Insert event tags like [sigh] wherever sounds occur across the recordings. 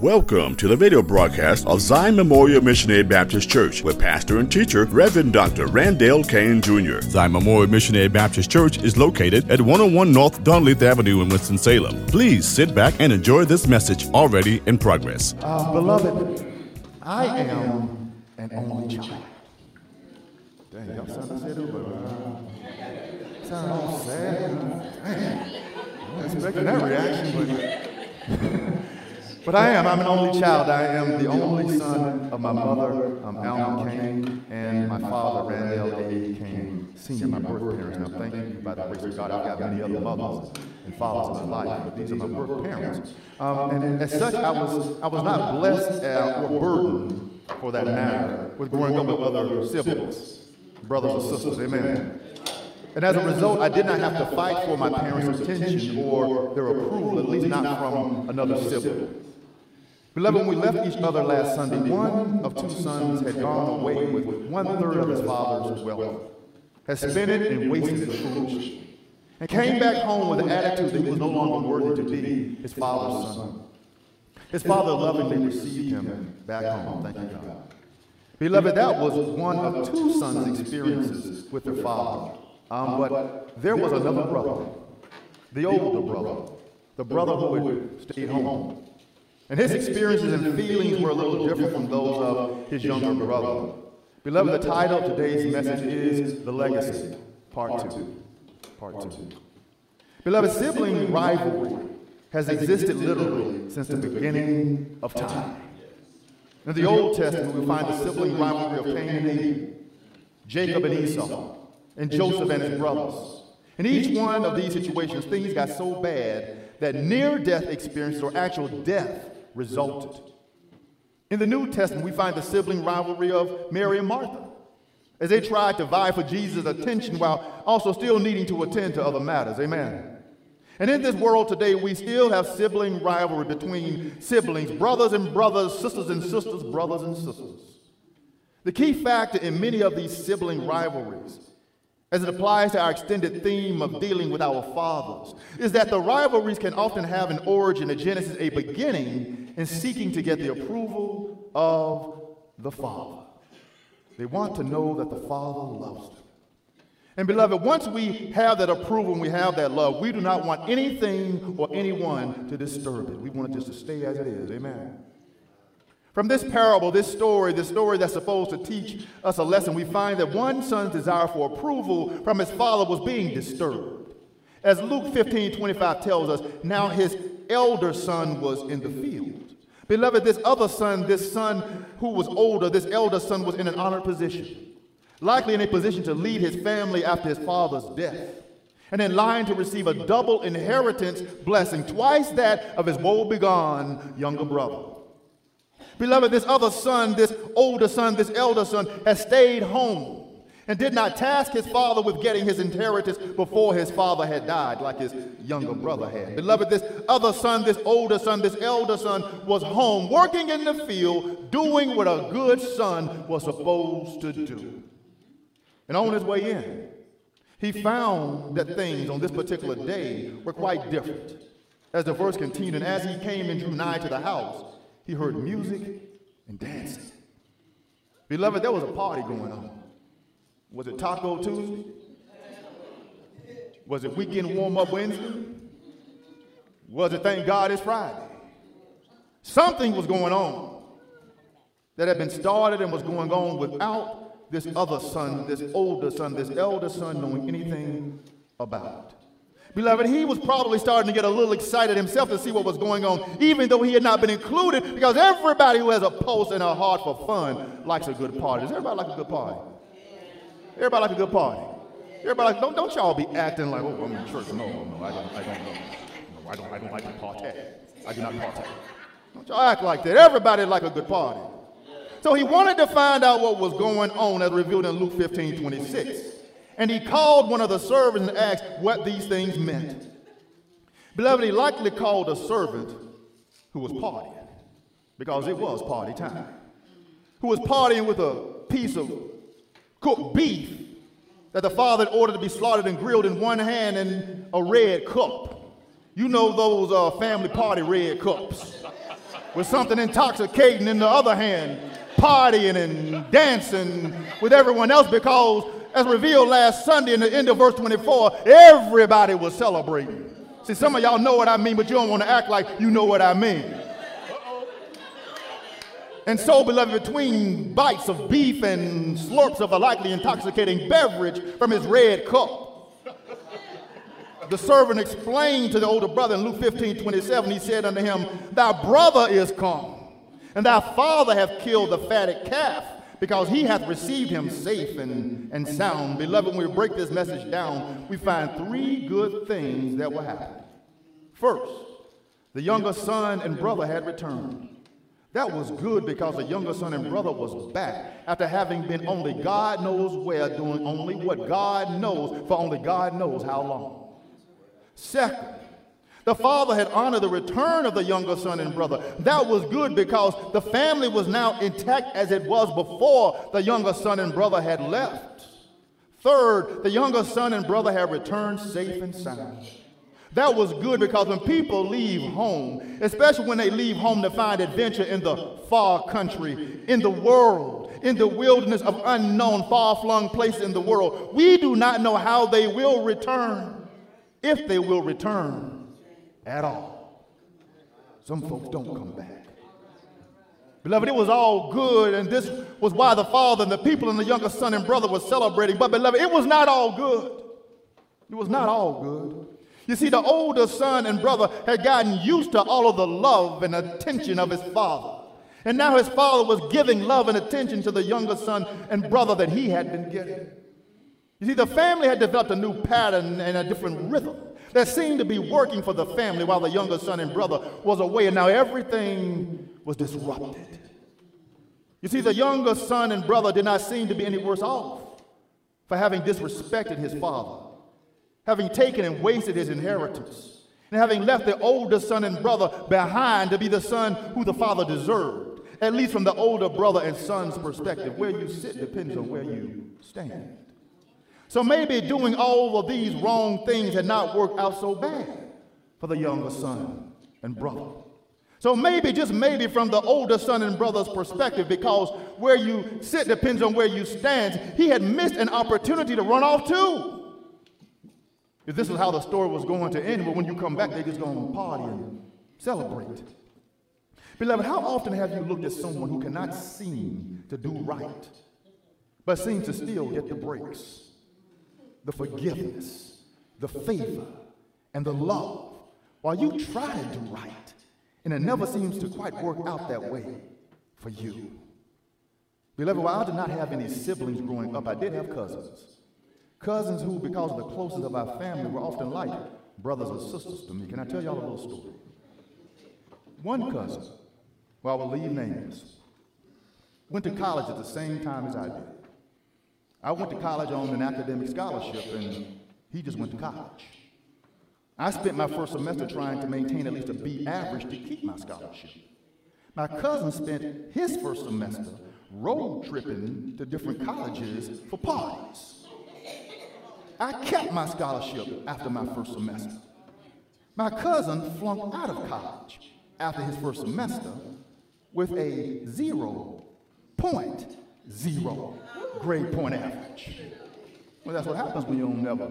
Welcome to the video broadcast of Zion Memorial Missionary Baptist Church with pastor and teacher Reverend Dr. Randall Kane Jr. Zion Memorial Missionary Baptist Church is located at 101 North Dunleith Avenue in Winston-Salem. Please sit back and enjoy this message already in progress. Uh, beloved, I am an only child. Dang, y'all sound that. Sound sad. Dang. I that reaction, but. [laughs] But I am. I'm an only child. I am the only son of my mother, um, Alma Kane, and my father, Randall A. Kane Sr., my birth parents. Now, thank you, by the grace of God, I've got many other mothers and fathers in my life, but these are my birth parents. Um, and as such, I was, I was not blessed or burdened, for that matter, with growing up with other siblings, brothers or sisters. Amen. And as a result, I did not have to fight for my parents' attention or their approval, at least not from another sibling. Beloved, when we left each other last Sunday, one of two sons had gone away with one third of his father's wealth, had spent it and wasted it foolishly, and came back home with the attitude that he was no longer worthy to be his father's son. His father lovingly received him back home, thank you God. Beloved, that was one of two sons' experiences with their father. Um, but there was another brother, the older brother, the brother who had stayed home. And his experiences and feelings were a little different from those of his younger brother. Beloved, the title of today's message is The Legacy, Part 2. Part 2. Beloved, sibling rivalry has existed literally since the beginning of time. In the Old Testament, we find the sibling rivalry of Cain and Abel, Jacob and Esau, and Joseph and his brothers. In each one of these situations, things got so bad that near death experiences or actual death resulted. In the New Testament, we find the sibling rivalry of Mary and Martha as they tried to vie for Jesus' attention while also still needing to attend to other matters. Amen. And in this world today, we still have sibling rivalry between siblings, brothers and brothers, sisters and sisters, brothers and sisters. The key factor in many of these sibling rivalries as it applies to our extended theme of dealing with our fathers, is that the rivalries can often have an origin, a genesis, a beginning in seeking to get the approval of the Father. They want to know that the Father loves them. And beloved, once we have that approval and we have that love, we do not want anything or anyone to disturb it. We want it just to stay as it is. Amen. From this parable, this story, this story that's supposed to teach us a lesson, we find that one son's desire for approval from his father was being disturbed. As Luke 15 25 tells us, now his elder son was in the field. Beloved, this other son, this son who was older, this elder son was in an honored position, likely in a position to lead his family after his father's death, and in line to receive a double inheritance blessing, twice that of his woe-begone younger brother. Beloved, this other son, this older son, this elder son, has stayed home and did not task his father with getting his inheritance before his father had died, like his younger brother had. Beloved, this other son, this older son, this elder son was home, working in the field, doing what a good son was supposed to do. And on his way in, he found that things on this particular day were quite different. As the verse continued, and as he came and drew nigh to the house, he heard music and dancing. Beloved, there was a party going on. Was it Taco Tuesday? Was it weekend warm up Wednesday? Was it thank God it's Friday? Something was going on that had been started and was going on without this other son, this older son, this elder son knowing anything about. It. Beloved, he was probably starting to get a little excited himself to see what was going on, even though he had not been included, because everybody who has a pulse and a heart for fun likes a good party. Does everybody like a good party? Everybody like a good party. Everybody like, don't, don't y'all be acting like, oh, I'm in church. No, no, I don't, I don't know. No, I don't, I don't like to party. I do not partake. Don't y'all act like that. Everybody like a good party. So he wanted to find out what was going on as revealed in Luke 15, 26. And he called one of the servants and asked what these things meant. Beloved, he likely called a servant who was partying, because it was party time, who was partying with a piece of cooked beef that the father ordered to be slaughtered and grilled in one hand and a red cup. You know those uh, family party red cups. with something intoxicating in the other hand, partying and dancing with everyone else because, as revealed last Sunday in the end of verse 24, everybody was celebrating. See, some of y'all know what I mean, but you don't want to act like you know what I mean. And so, beloved, between bites of beef and slurps of a likely intoxicating beverage from his red cup, the servant explained to the older brother in Luke 15 27, he said unto him, Thy brother is come, and thy father hath killed the fatted calf, because he hath received him safe and, and sound. Beloved, when we break this message down, we find three good things that will happen. First, the younger son and brother had returned. That was good because the younger son and brother was back after having been only God knows where, doing only what God knows for only God knows how long. Second, the father had honored the return of the younger son and brother. That was good because the family was now intact as it was before the younger son and brother had left. Third, the younger son and brother had returned safe and sound. That was good because when people leave home, especially when they leave home to find adventure in the far country, in the world, in the wilderness of unknown, far flung places in the world, we do not know how they will return if they will return at all. Some folks don't come back. Beloved, it was all good, and this was why the father and the people and the younger son and brother were celebrating. But, beloved, it was not all good. It was not all good. You see, the older son and brother had gotten used to all of the love and attention of his father. And now his father was giving love and attention to the younger son and brother that he had been getting. You see, the family had developed a new pattern and a different rhythm that seemed to be working for the family while the younger son and brother was away, and now everything was disrupted. You see, the younger son and brother did not seem to be any worse off for having disrespected his father, having taken and wasted his inheritance, and having left the older son and brother behind to be the son who the father deserved, at least from the older brother and son's perspective. Where you sit depends on where you stand. So maybe doing all of these wrong things had not worked out so bad for the younger son and brother. So maybe, just maybe, from the older son and brother's perspective, because where you sit depends on where you stand, he had missed an opportunity to run off too. If this is how the story was going to end, but when you come back, they just going to party and celebrate. Beloved, how often have you looked at someone who cannot seem to do right, but seems to still get the breaks? the forgiveness, the favor, and the love while you try to do right. And it never seems to quite work out that way for you. Beloved, while I did not have any siblings growing up, I did have cousins. Cousins who, because of the closeness of our family, were often like brothers or sisters to me. Can I tell y'all a little story? One cousin, well, I will leave names, went to college at the same time as I did. I went to college on an academic scholarship, and he just went to college. I spent my first semester trying to maintain at least a B average to keep my scholarship. My cousin spent his first semester road tripping to different colleges for parties. I kept my scholarship after my first semester. My cousin flunked out of college after his first semester with a 0.0 grade point average. Well, that's what happens when you don't never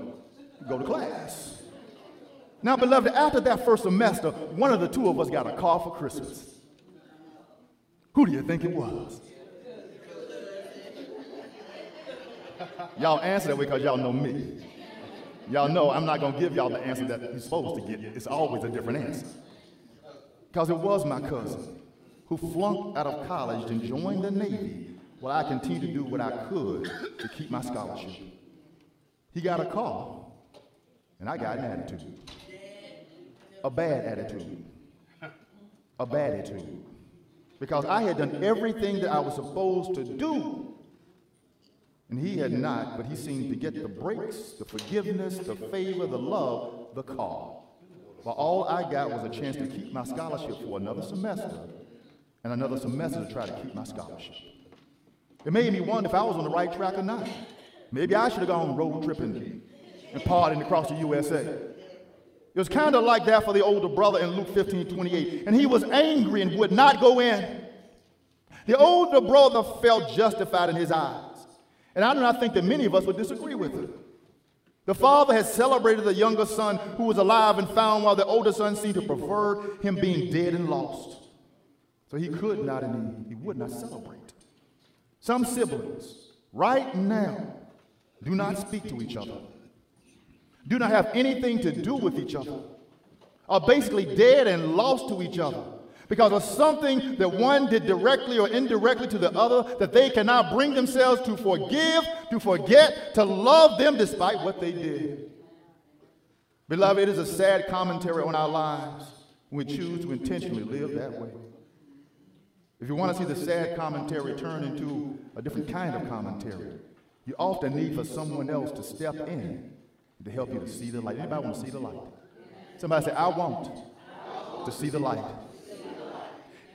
go to class. Now, beloved, after that first semester, one of the two of us got a car for Christmas. Who do you think it was? Y'all answer that way because y'all know me. Y'all know I'm not going to give y'all the answer that you're supposed to get. It's always a different answer. Because it was my cousin who flunked out of college and joined the Navy while I continued to do what I could to keep my scholarship. He got a call, and I got an attitude. A bad attitude. A bad attitude. Because I had done everything that I was supposed to do. And he had not, but he seemed to get the breaks, the forgiveness, the favor, the love, the call. But all I got was a chance to keep my scholarship for another semester and another semester to try to keep my scholarship. It made me wonder if I was on the right track or not. Maybe I should have gone road tripping and partying across the USA. It was kind of like that for the older brother in Luke 15 28. And he was angry and would not go in. The older brother felt justified in his eyes. And I do not think that many of us would disagree with it. The father had celebrated the younger son who was alive and found while the older son seemed to prefer him being dead and lost. So he could not and he would not celebrate. Some siblings, right now, do not speak to each other, do not have anything to do with each other, are basically dead and lost to each other because of something that one did directly or indirectly to the other that they cannot bring themselves to forgive, to forget, to love them despite what they did. Beloved, it is a sad commentary on our lives when we choose to intentionally live that way. If you want to see the sad commentary turn into a different kind of commentary, you often need for someone else to step in to help you to see the light. Anybody want to see the light? Somebody say, I want to see the light.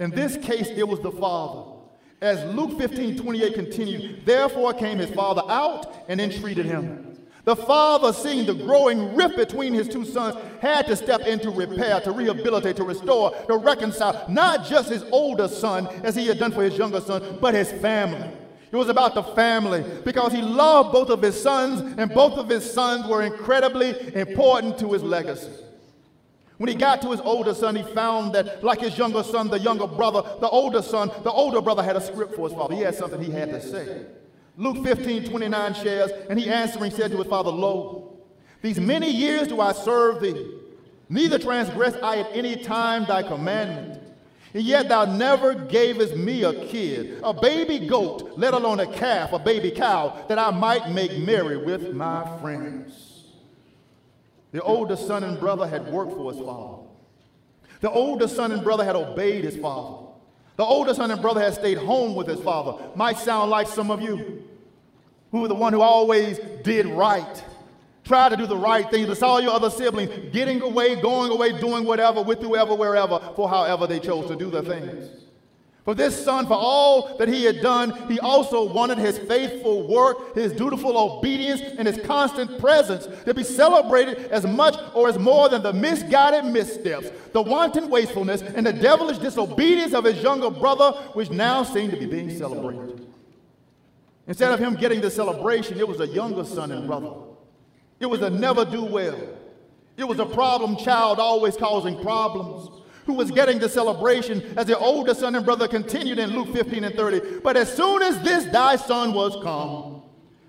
In this case, it was the father. As Luke 15 28 continued, therefore came his father out and entreated him. The father, seeing the growing rift between his two sons, had to step in to repair, to rehabilitate, to restore, to reconcile not just his older son as he had done for his younger son, but his family. It was about the family because he loved both of his sons, and both of his sons were incredibly important to his legacy. When he got to his older son, he found that, like his younger son, the younger brother, the older son, the older brother had a script for his father. He had something he had to say. Luke 15, 29 shares, and he answering said to his father, Lo, these many years do I serve thee, neither transgress I at any time thy commandment. And yet thou never gavest me a kid, a baby goat, let alone a calf, a baby cow, that I might make merry with my friends. The older son and brother had worked for his father. The older son and brother had obeyed his father. The older son and brother had stayed home with his father. Might sound like some of you who were the one who always did right, tried to do the right thing, but saw your other siblings getting away, going away, doing whatever with whoever, wherever, for however they chose to do the things. For this son, for all that he had done, he also wanted his faithful work, his dutiful obedience, and his constant presence to be celebrated as much or as more than the misguided missteps, the wanton wastefulness, and the devilish disobedience of his younger brother, which now seemed to be being celebrated. Instead of him getting the celebration, it was a younger son and brother. It was a never do well. It was a problem child always causing problems who was getting the celebration as the older son and brother continued in Luke 15 and 30. But as soon as this thy son was come,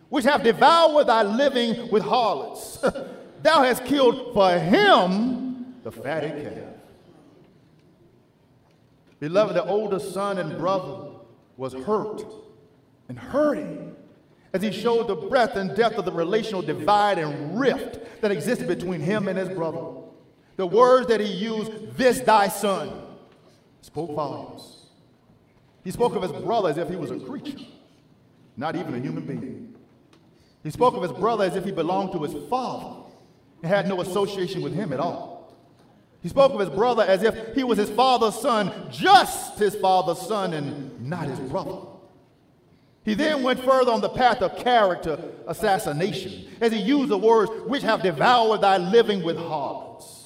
which have devoured thy living with harlots, [laughs] thou hast killed for him the fatted calf. Beloved, the older son and brother was hurt and hurting as he showed the breadth and depth of the relational divide and rift that existed between him and his brother. The words that he used, this thy son, spoke volumes. He spoke of his brother as if he was a creature, not even a human being. He spoke of his brother as if he belonged to his father and had no association with him at all. He spoke of his brother as if he was his father's son, just his father's son, and not his brother. He then went further on the path of character assassination as he used the words, which have devoured thy living with harlots.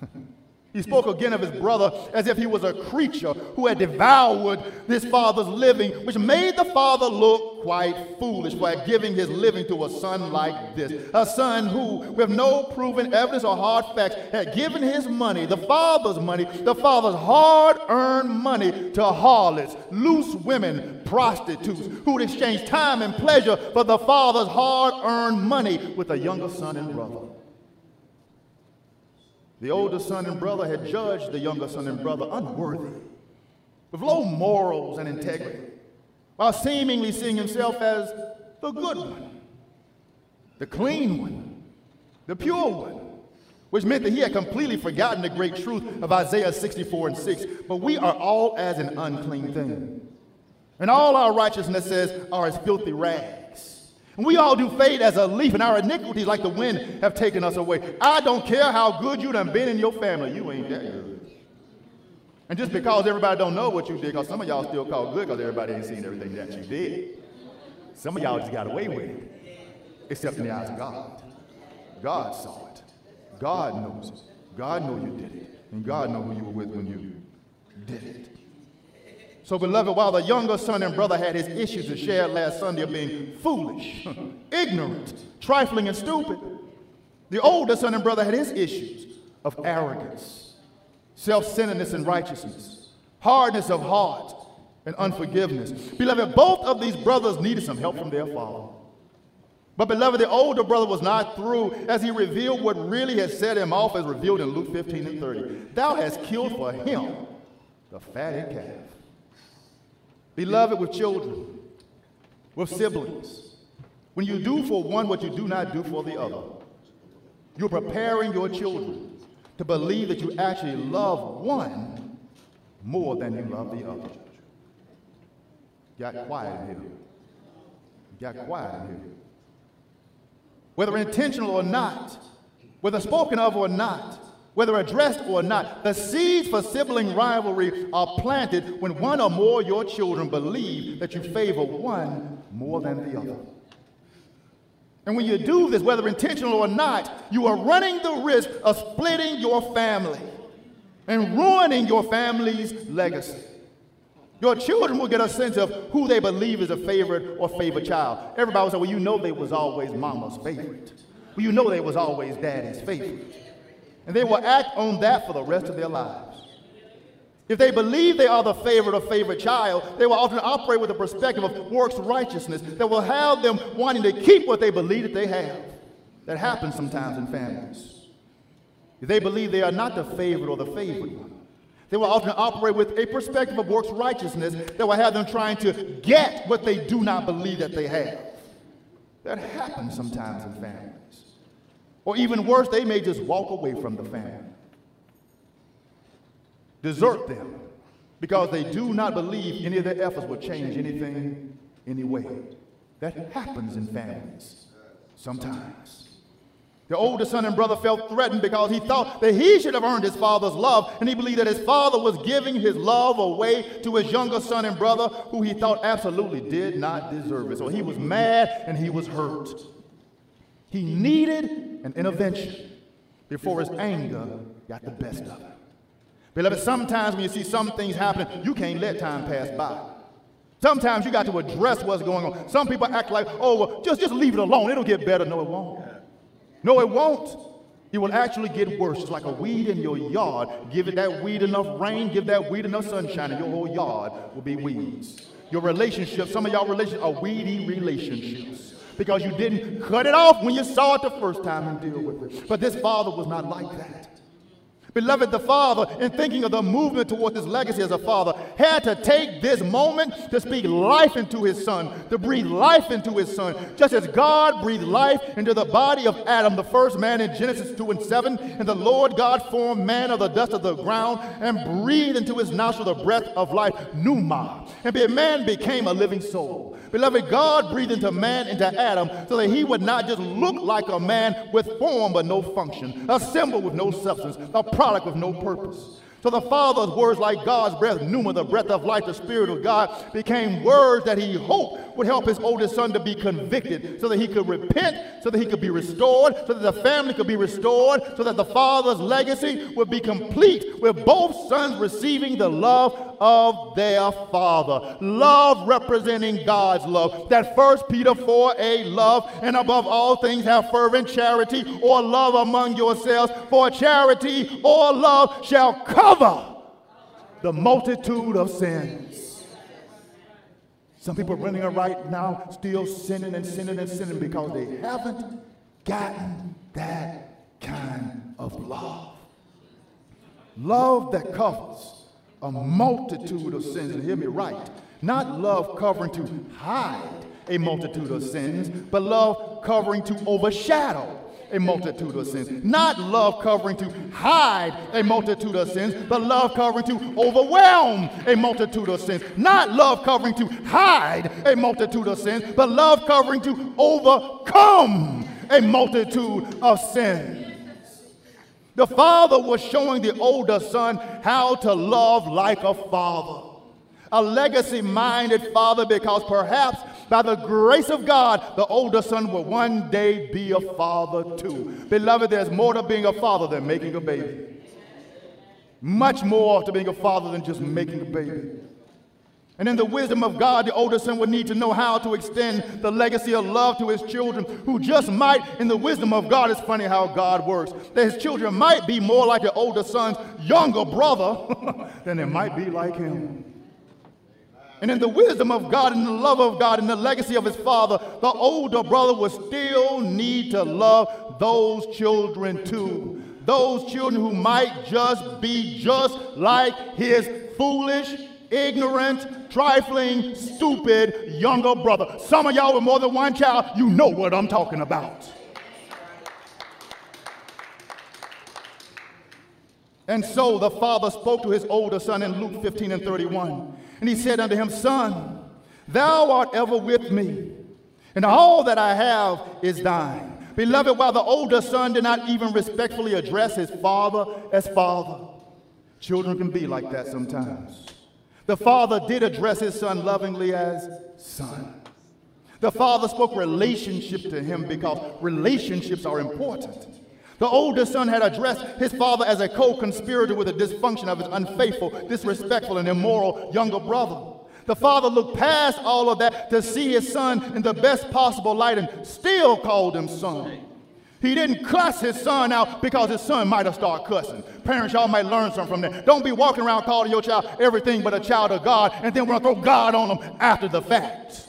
[laughs] he spoke again of his brother as if he was a creature who had devoured his father's living, which made the father look quite foolish by giving his living to a son like this. A son who, with no proven evidence or hard facts, had given his money, the father's money, the father's hard earned money, to harlots, loose women, prostitutes, who would exchange time and pleasure for the father's hard earned money with a younger son and brother. The older son and brother had judged the younger son and brother unworthy, with low morals and integrity while seemingly seeing himself as the good one, the clean one, the pure one, which meant that he had completely forgotten the great truth of Isaiah 64 and 6. But we are all as an unclean thing, and all our righteousnesses are as filthy rags. And we all do fade as a leaf, and our iniquities, like the wind, have taken us away. I don't care how good you done been in your family, you ain't that good. And just because everybody don't know what you did, because some of y'all still call good because everybody ain't seen everything that you did. Some of y'all just got away with it, except in the eyes of God. God saw it. God knows it. God knows you did it. And God knows who you were with when you did it. So, beloved, while the younger son and brother had his issues to share last Sunday of being foolish, [laughs] ignorant, trifling, and stupid, the older son and brother had his issues of arrogance, self centeredness, and righteousness, hardness of heart, and unforgiveness. Beloved, both of these brothers needed some help from their father. But, beloved, the older brother was not through as he revealed what really had set him off, as revealed in Luke 15 and 30. Thou hast killed for him the fatted calf. Beloved, with children, with siblings, when you do for one what you do not do for the other, you're preparing your children to believe that you actually love one more than you love the other. Got quiet in here. Got quiet in here whether intentional or not, whether spoken of or not, whether addressed or not, the seeds for sibling rivalry are planted when one or more of your children believe that you favor one more than the other. And when you do this, whether intentional or not, you are running the risk of splitting your family and ruining your family's legacy. Your children will get a sense of who they believe is a favorite or favorite child. Everybody will say, well, you know they was always mama's favorite. Well, you know they was always daddy's favorite. And they will act on that for the rest of their lives. If they believe they are the favorite or favorite child, they will often operate with a perspective of works righteousness that will have them wanting to keep what they believe that they have. That happens sometimes in families. If they believe they are not the favorite or the favorite one, they will often operate with a perspective of works righteousness that will have them trying to get what they do not believe that they have. That happens sometimes in families. Or even worse, they may just walk away from the family, desert them, because they do not believe any of their efforts will change anything anyway. That happens in families sometimes. The older son and brother felt threatened because he thought that he should have earned his father's love, and he believed that his father was giving his love away to his younger son and brother, who he thought absolutely did not deserve it. So he was mad and he was hurt. He needed an intervention before his anger got the best of him. Beloved, sometimes when you see some things happening, you can't let time pass by. Sometimes you got to address what's going on. Some people act like, oh, well, just, just leave it alone. It'll get better. No, it won't. No, it won't. It will actually get worse. It's like a weed in your yard. Give it that weed enough rain, give that weed enough sunshine, and your whole yard will be weeds. Your relationships, some of y'all relationships are weedy relationships because you didn't cut it off when you saw it the first time and deal with it. But this father was not like that. Beloved, the father, in thinking of the movement towards his legacy as a father, had to take this moment to speak life into his son, to breathe life into his son. Just as God breathed life into the body of Adam, the first man in Genesis 2 and 7, and the Lord God formed man of the dust of the ground and breathed into his nostril the breath of life, pneuma. And man became a living soul. Beloved, God breathed into man, into Adam, so that he would not just look like a man with form but no function, a symbol with no substance, a product with no purpose. So the Father's words, like God's breath, pneuma, the breath of life, the Spirit of God, became words that he hoped would help his oldest son to be convicted so that he could repent, so that he could be restored, so that the family could be restored, so that the Father's legacy would be complete with both sons receiving the love of their Father. Love representing God's love. That First Peter 4 a love, and above all things have fervent charity or love among yourselves, for charity or love shall cover cover the multitude of sins. Some people running right now still sinning and sinning and sinning because they haven't gotten that kind of love. Love that covers a multitude of sins. And hear me right. Not love covering to hide a multitude of sins, but love covering to overshadow a multitude of sins. Not love covering to hide a multitude of sins, but love covering to overwhelm a multitude of sins. Not love covering to hide a multitude of sins, but love covering to overcome a multitude of sins. The father was showing the older son how to love like a father. A legacy minded father because perhaps by the grace of God, the older son will one day be a father too. Beloved, there's more to being a father than making a baby. Much more to being a father than just making a baby. And in the wisdom of God, the older son would need to know how to extend the legacy of love to his children, who just might, in the wisdom of God, it's funny how God works, that his children might be more like the older son's younger brother [laughs] than they might be like him. And in the wisdom of God and the love of God and the legacy of his father, the older brother would still need to love those children too. Those children who might just be just like his foolish, ignorant, trifling, stupid younger brother. Some of y'all with more than one child, you know what I'm talking about. And so the father spoke to his older son in Luke 15 and 31. And he said unto him, Son, thou art ever with me, and all that I have is thine. Beloved, while the older son did not even respectfully address his father as father, children can be like that sometimes. The father did address his son lovingly as son. The father spoke relationship to him because relationships are important. The older son had addressed his father as a co conspirator with the dysfunction of his unfaithful, disrespectful, and immoral younger brother. The father looked past all of that to see his son in the best possible light and still called him son. He didn't cuss his son out because his son might have started cussing. Parents, y'all might learn something from that. Don't be walking around calling your child everything but a child of God and then want to throw God on them after the fact.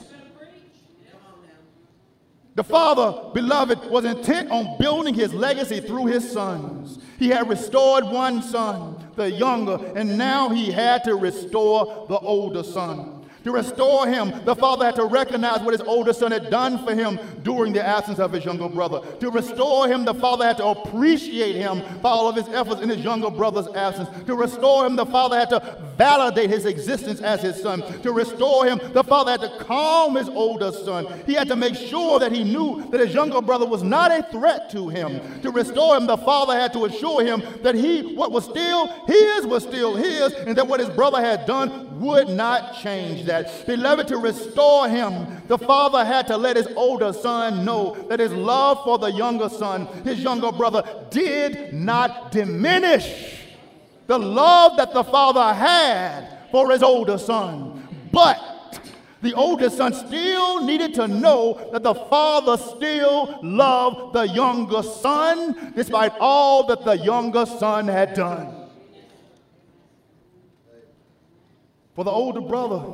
The father, beloved, was intent on building his legacy through his sons. He had restored one son, the younger, and now he had to restore the older son. To restore him, the father had to recognize what his older son had done for him during the absence of his younger brother. To restore him, the father had to appreciate him for all of his efforts in his younger brother's absence. To restore him, the father had to validate his existence as his son. To restore him, the father had to calm his older son. He had to make sure that he knew that his younger brother was not a threat to him. To restore him, the father had to assure him that he, what was still his, was still his, and that what his brother had done would not change that. Beloved, to restore him, the father had to let his older son know that his love for the younger son, his younger brother, did not diminish the love that the father had for his older son. But the older son still needed to know that the father still loved the younger son despite all that the younger son had done. For the older brother,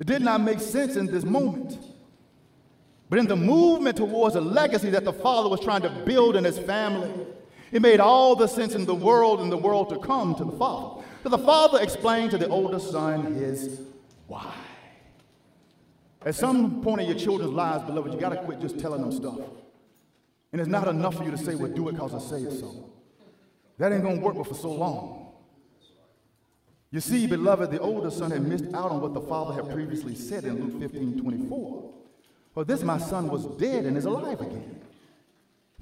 it did not make sense in this moment. But in the movement towards a legacy that the father was trying to build in his family, it made all the sense in the world and the world to come to the father. So the father explained to the older son his why. At some point in your children's lives, beloved, you got to quit just telling them stuff. And it's not enough for you to say, well, do it because I say it so. That ain't going to work for so long. You see, beloved, the older son had missed out on what the father had previously said in Luke 15 24. For this my son was dead and is alive again.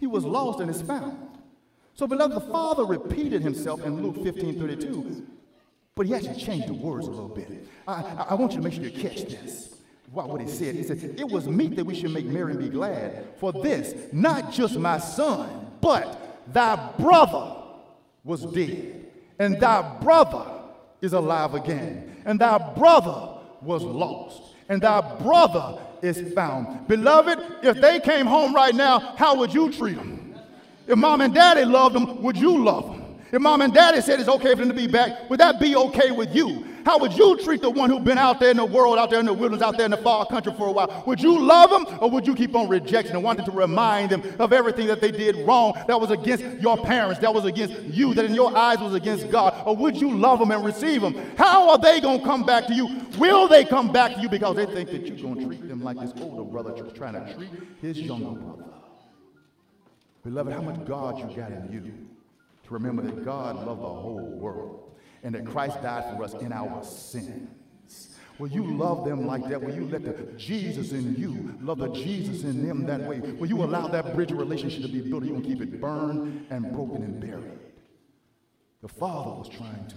He was lost and is found. So, beloved, the father repeated himself in Luke 15 32, but he actually changed the words a little bit. I, I, want you to make sure you catch this. What, he said. He said, It was meet that we should make merry and be glad. For this, not just my son, but thy brother was dead, and thy brother is alive again, and thy brother was lost, and thy brother is found. Beloved, if they came home right now, how would you treat them? If mom and daddy loved them, would you love them? If mom and daddy said it's okay for them to be back, would that be okay with you? How would you treat the one who's been out there in the world, out there in the wilderness, out there in the far country for a while? Would you love them or would you keep on rejecting and wanting to remind them of everything that they did wrong that was against your parents, that was against you, that in your eyes was against God? Or would you love them and receive them? How are they going to come back to you? Will they come back to you because they think that you're going to treat them like this older brother trying to treat his younger brother? Beloved, how much God you got in you? To remember that God loved the whole world and that Christ died for us in our sins. Will you love them like that? Will you let the Jesus in you love the Jesus in them that way? Will you allow that bridge of relationship to be built? You can keep it burned and broken and buried. The Father was trying to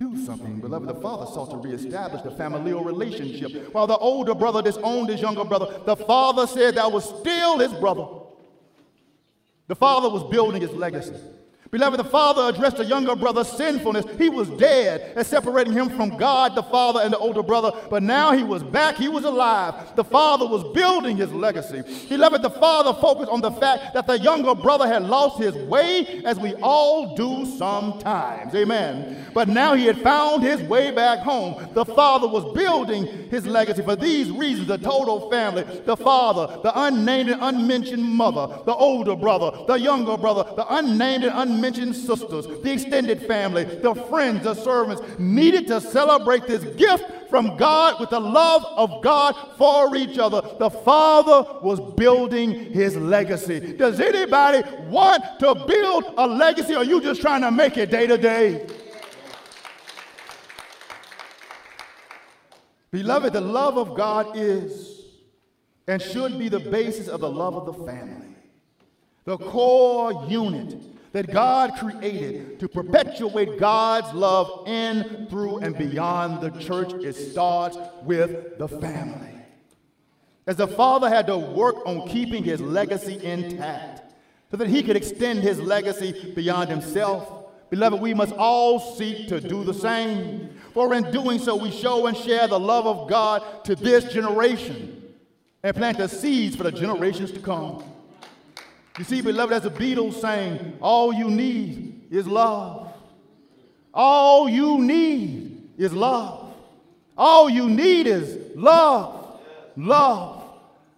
do something, beloved. The father sought to reestablish the familial relationship. While the older brother disowned his younger brother, the father said that was still his brother. The father was building his legacy. Beloved, the father addressed the younger brother's sinfulness. He was dead and separating him from God, the father, and the older brother. But now he was back. He was alive. The father was building his legacy. Beloved, the father focused on the fact that the younger brother had lost his way, as we all do sometimes. Amen. But now he had found his way back home. The father was building his legacy. For these reasons, the total family, the father, the unnamed and unmentioned mother, the older brother, the younger brother, the unnamed and unmentioned mentioned sisters, the extended family, the friends, the servants needed to celebrate this gift from God with the love of God for each other. The Father was building his legacy. Does anybody want to build a legacy or are you just trying to make it day to day? Beloved, the love of God is and should be the basis of the love of the family, the core unit that God created to perpetuate God's love in, through, and beyond the church. It starts with the family. As the father had to work on keeping his legacy intact so that he could extend his legacy beyond himself, beloved, we must all seek to do the same. For in doing so, we show and share the love of God to this generation and plant the seeds for the generations to come. You see, beloved, as the Beatles saying, all you need is love. All you need is love. All you need is love. Love.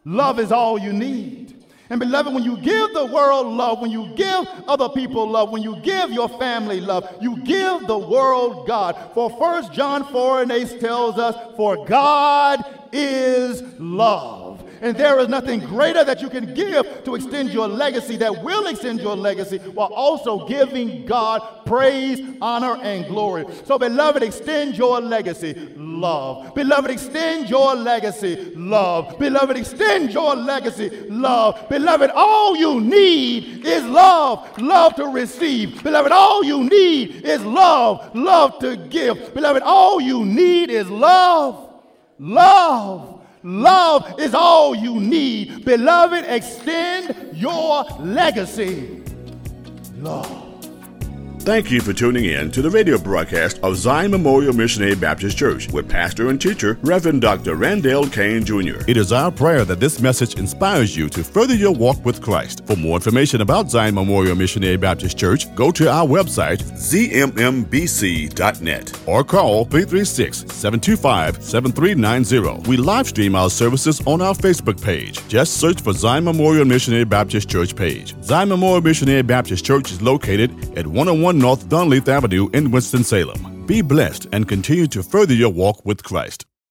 Love is all you need. And beloved, when you give the world love, when you give other people love, when you give your family love, you give the world God. For 1 John 4 and 8 tells us, For God is love. And there is nothing greater that you can give to extend your legacy that will extend your legacy while also giving God praise, honor, and glory. So, beloved, extend your legacy, love. Beloved, extend your legacy, love. Beloved, extend your legacy, love. Beloved, all you need is love, love to receive. Beloved, all you need is love, love to give. Beloved, all you need is love, love Love is all you need. Beloved, extend your legacy. Love. Thank you for tuning in to the radio broadcast of Zion Memorial Missionary Baptist Church with pastor and teacher Reverend Dr. Randall Kane Jr. It is our prayer that this message inspires you to further your walk with Christ. For more information about Zion Memorial Missionary Baptist Church, go to our website, zmmbc.net, or call 336 725 7390. We live stream our services on our Facebook page. Just search for Zion Memorial Missionary Baptist Church page. Zion Memorial Missionary Baptist Church is located at 101 North Dunleith Avenue in Winston-Salem. Be blessed and continue to further your walk with Christ.